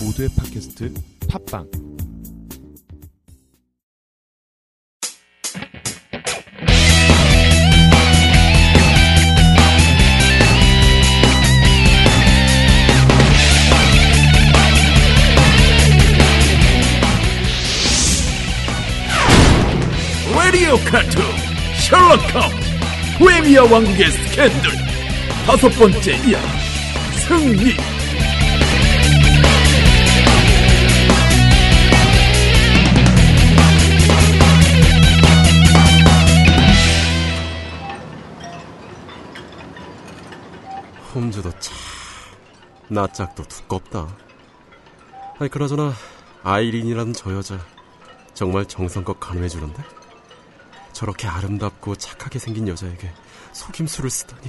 모두의 팟캐스트 팟빵. 라디오 카툰 셜록 홈즈 외미야 왕국의 스캔들 다섯 번째 이야 승리 홈즈도 참 낯짝도 두껍다. 아니 그나저나 아이린이라는 저 여자 정말 정성껏 간호해주는데? 저렇게 아름답고 착하게 생긴 여자에게 속임수를 쓰다니.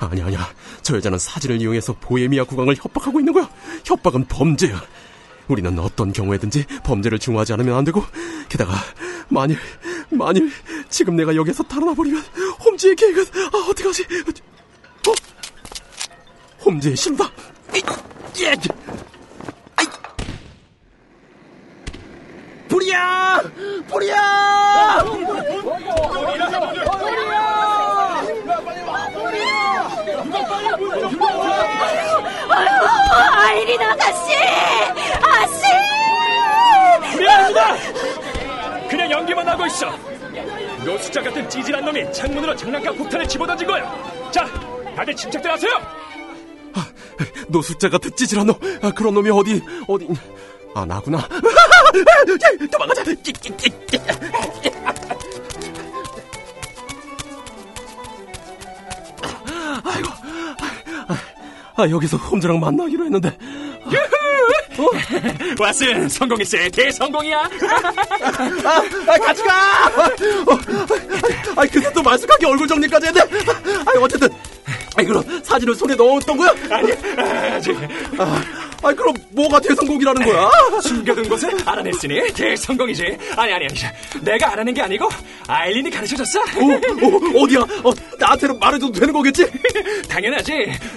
아니 아니야. 저 여자는 사진을 이용해서 보헤미아 국왕을 협박하고 있는 거야. 협박은 범죄야. 우리는 어떤 경우에든지 범죄를 중화하지 않으면 안 되고 게다가 만일 만일 지금 내가 여기서 달아나 버리면 홈즈의 계획은 아 어떡하지? 어? 홈즈의 신호다 이, 예. 아이. 불이야 불이야 아이린 아가씨! 아씨! 미안합니다. 그냥 연기만 하고 있어. 노숙자 같은 찌질한 놈이 창문으로 장난감 폭탄을 집어던진 거야. 자, 다들 침착들 하세요. 노숙자 같은 찌질한 놈 아, 그런 놈이 어디 어디 아 나구나 도망가자 아이고 아, 아, 여기서 홈즈랑 만나기로 했는데 왓슨 성공했어. 대성공이야. 아, 같이 가! 어, 아, 근데 또 말쑥하게 얼굴 정리까지 했네. 아, 어쨌든, 아, 그럼 사진을 손에 넣었던 거야? 아니, 아직 아, 아, 그럼 뭐가 대성공이라는 거야? 숨겨둔 것을 알아냈으니 대성공이지. 아니, 아니, 아니. 내가 알아낸 게 아니고 아일린이 가르쳐줬어. 어, 어, 어디야? 어, 나한테는 말해줘도 되는 거겠지? 당연하지.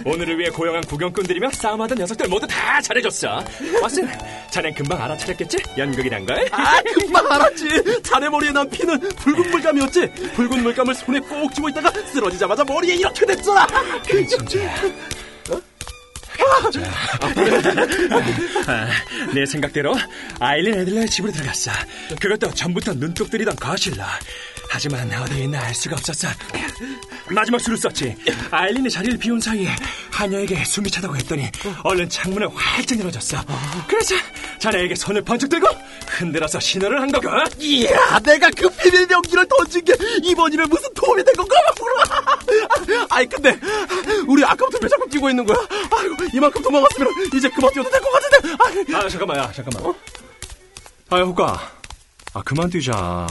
오늘을 위해 고용한 구경꾼들이며 싸움하던 녀석들 모두 다 잘해줬어. 왓슨, 자넨 금방 알아차렸겠지? 연극이란 걸. 아, 금방 알았지. 자네 머리에 난 피는 붉은 물감이었지. 붉은 물감을 손에 꼭 쥐고 있다가 쓰러지자마자 머리에 이렇게 됐잖아. 그 진짜. 아, 내 생각대로 아일린 애들네 집으로 들어갔어. 그것도 전부터 눈독 들이던 거실로. 하지만 어디에 있나 알 수가 없었어. 마지막 수를 썼지. 아일린이 자리를 비운 사이에 하녀에게 숨이 차다고 했더니 얼른 창문을 활짝 열어줬어. 그래서 자네에게 손을 번쩍 들고 흔들어서 신호를 한 거고. 이야, 내가 그 비밀 병기를 던진 게 이번 일에 무슨 도움이 된 건가 몰라. 아이, 근데 우리 아까부터 왜 자꾸 뛰고 있는 거야? 아이고, 이만큼 도망갔으면 이제 그만 뛰어도 될 것 같은데. 아이. 아 잠깐만, 야 잠깐만. 아 호가, 아 그만 뛰자.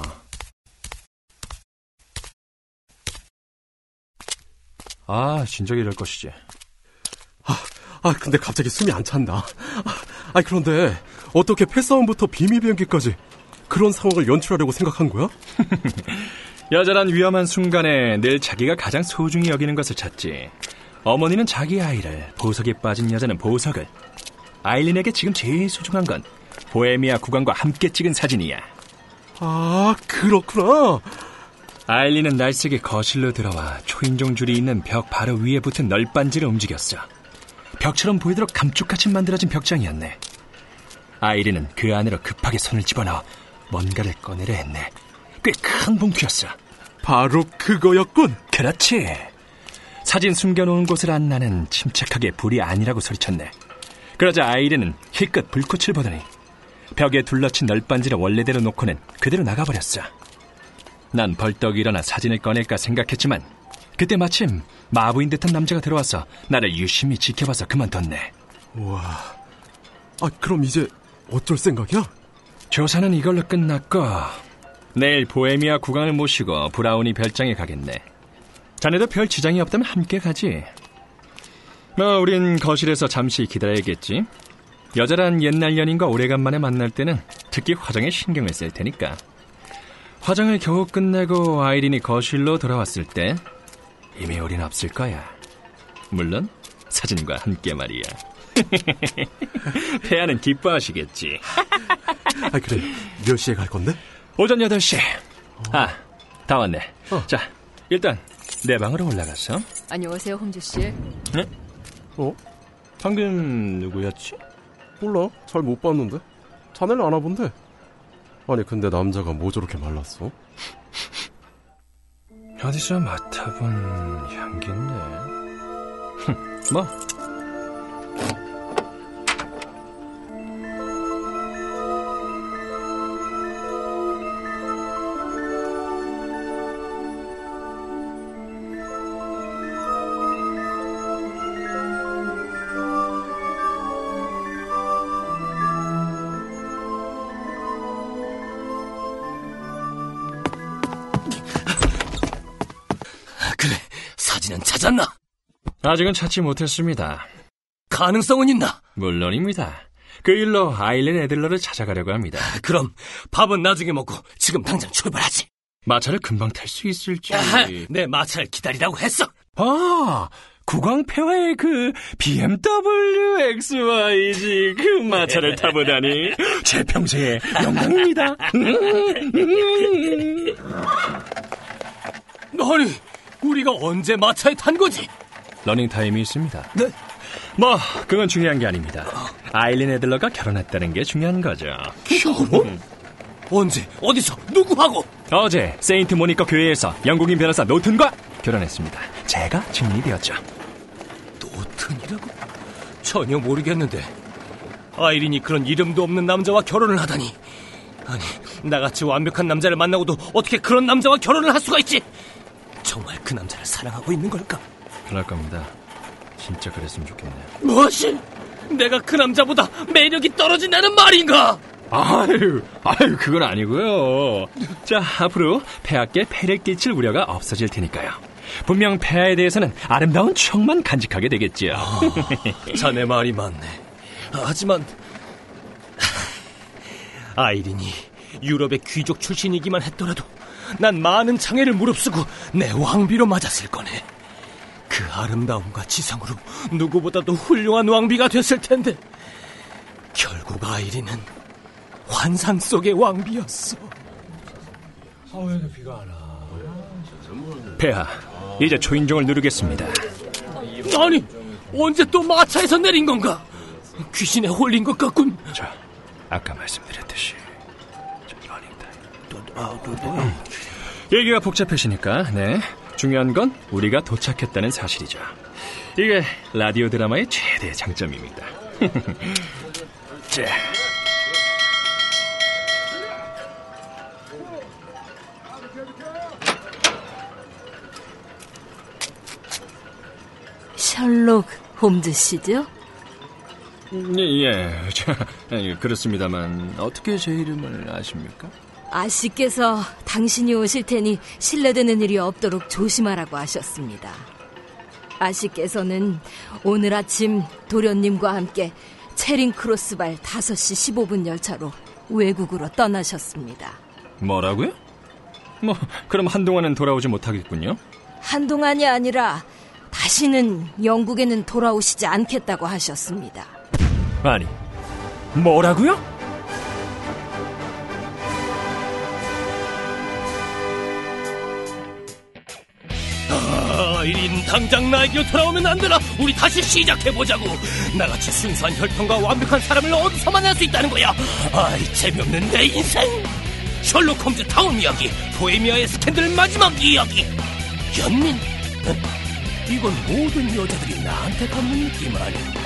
아 진작에 이럴 것이지. 아, 근데 갑자기 숨이 안 찬다. 아, 아, 그런데 어떻게 패싸움부터 비밀 비행기까지 그런 상황을 연출하려고 생각한 거야? 여자란 위험한 순간에 늘 자기가 가장 소중히 여기는 것을 찾지. 어머니는 자기 아이를, 보석에 빠진 여자는 보석을. 아일린에게 지금 제일 소중한 건 보헤미아 국왕과 함께 찍은 사진이야. 아, 그렇구나. 아일린은 날쌔게 거실로 들어와 초인종 줄이 있는 벽 바로 위에 붙은 널빤지를 움직였어. 벽처럼 보이도록 감쪽같이 만들어진 벽장이었네. 아이린은 그 안으로 급하게 손을 집어넣어 뭔가를 꺼내려 했네. 꽤 큰 봉투였어. 바로 그거였군. 그렇지. 사진 숨겨놓은 곳을 안 나는 침착하게 불이 아니라고 소리쳤네. 그러자 아이린은 힐끗 불꽃을 보더니 벽에 둘러친 널빤지를 원래대로 놓고는 그대로 나가버렸어. 난 벌떡 일어나 사진을 꺼낼까 생각했지만 그때 마침 마부인 듯한 남자가 들어와서 나를 유심히 지켜봐서 그만뒀네. 우와. 아, 그럼 이제 어쩔 생각이야? 조사는 이걸로 끝났고 내일 보헤미아 국왕을 모시고 브라우니 별장에 가겠네. 자네도 별 지장이 없다면 함께 가지. 뭐 우린 거실에서 잠시 기다려야겠지. 여자란 옛날 연인과 오래간만에 만날 때는 특히 화장에 신경을 쓸 테니까. 화장을 겨우 끝내고 아이린이 거실로 돌아왔을 때 이미 우린 없을 거야. 물론 사진과 함께 말이야. 태아는 기뻐하시겠지. 아, 그래. 몇 시에 갈 건데? 오전 8시. 아, 다 왔네. 어. 자, 일단 내 방으로 올라갔어. 안녕하세요, 홈즈 씨. 네? 어? 방금 누구였지? 몰라. 잘 못 봤는데. 자네는 안 와본데. 아니, 근데 남자가 뭐 저렇게 말랐어? 어디서 맡아본 향기인데. 뭐, 사진은 찾았나? 아직은 찾지 못했습니다. 가능성은 있나? 물론입니다. 그 일로 아일랜 애들러를 찾아가려고 합니다. 그럼 밥은 나중에 먹고 지금 당장 출발하지. 마차를 금방 탈 수 있을지. 아하, 내 마차를 기다리라고 했어. 아, 구광폐화의 그 BMW XYG 그 마차를 타보다니 제 평생의 영광입니다. 아니, 우리가 언제 마차에 탄 거지? 러닝 타임이 있습니다. 네? 뭐 그건 중요한 게 아닙니다. 아이린 애들러가 결혼했다는 게 중요한 거죠. 결혼? 언제? 어디서? 누구하고? 어제 세인트 모니카 교회에서 영국인 변호사 노튼과 결혼했습니다. 제가 증인이 되었죠. 노튼이라고? 전혀 모르겠는데. 아이린이 그런 이름도 없는 남자와 결혼을 하다니. 아니, 나같이 완벽한 남자를 만나고도 어떻게 그런 남자와 결혼을 할 수가 있지? 정말 그 남자를 사랑하고 있는 걸까? 그럴 겁니다. 진짜 그랬으면 좋겠네요. 무엇이? 내가 그 남자보다 매력이 떨어진다는 말인가? 아유, 아유, 그건 아니고요. 자, 앞으로 폐하께 폐를 끼칠 우려가 없어질 테니까요. 분명 폐하에 대해서는 아름다운 추억만 간직하게 되겠지요. 자네 말이 맞네. 하지만 아이린이 유럽의 귀족 출신이기만 했더라도 난 많은 장애를 무릅쓰고 내 왕비로 맞았을 거네. 그 아름다움과 지성으로 누구보다도 훌륭한 왕비가 됐을 텐데 결국 아이린은 환상 속의 왕비였어. 폐하, 이제 초인종을 누르겠습니다. 아니 언제 또 마차에서 내린 건가? 귀신에 홀린 것 같군. 자, 아까 말씀드렸듯이. 음. 얘기가 복잡해지니까, 네. 중요한 건 우리가 도착했다는 사실이죠. 이게 라디오 드라마의 최대 장점입니다. 자. 셜록 홈즈 씨죠? 예, 예. 자, 예, 그렇습니다만 어떻게 제 이름을 아십니까? 아씨께서 당신이 오실 테니 실례되는 일이 없도록 조심하라고 하셨습니다. 아씨께서는 오늘 아침 도련님과 함께 체링 크로스발 5시 15분 열차로 외국으로 떠나셨습니다. 뭐라고요? 뭐 그럼 한동안은 돌아오지 못하겠군요. 한동안이 아니라 다시는 영국에는 돌아오시지 않겠다고 하셨습니다. 아니, 뭐라고요? 아이린 당장 나에게로 돌아오면 안 되나? 우리 다시 시작해보자고. 나같이 순수한 혈통과 완벽한 사람을 어디서 만날 수 있다는 거야? 아이 재미없는 내 인생. 셜록 홈즈 다음 이야기, 보헤미아의 스캔들 마지막 이야기. 연민. 이건 모든 여자들이 나한테 갖는 느낌 아닌가?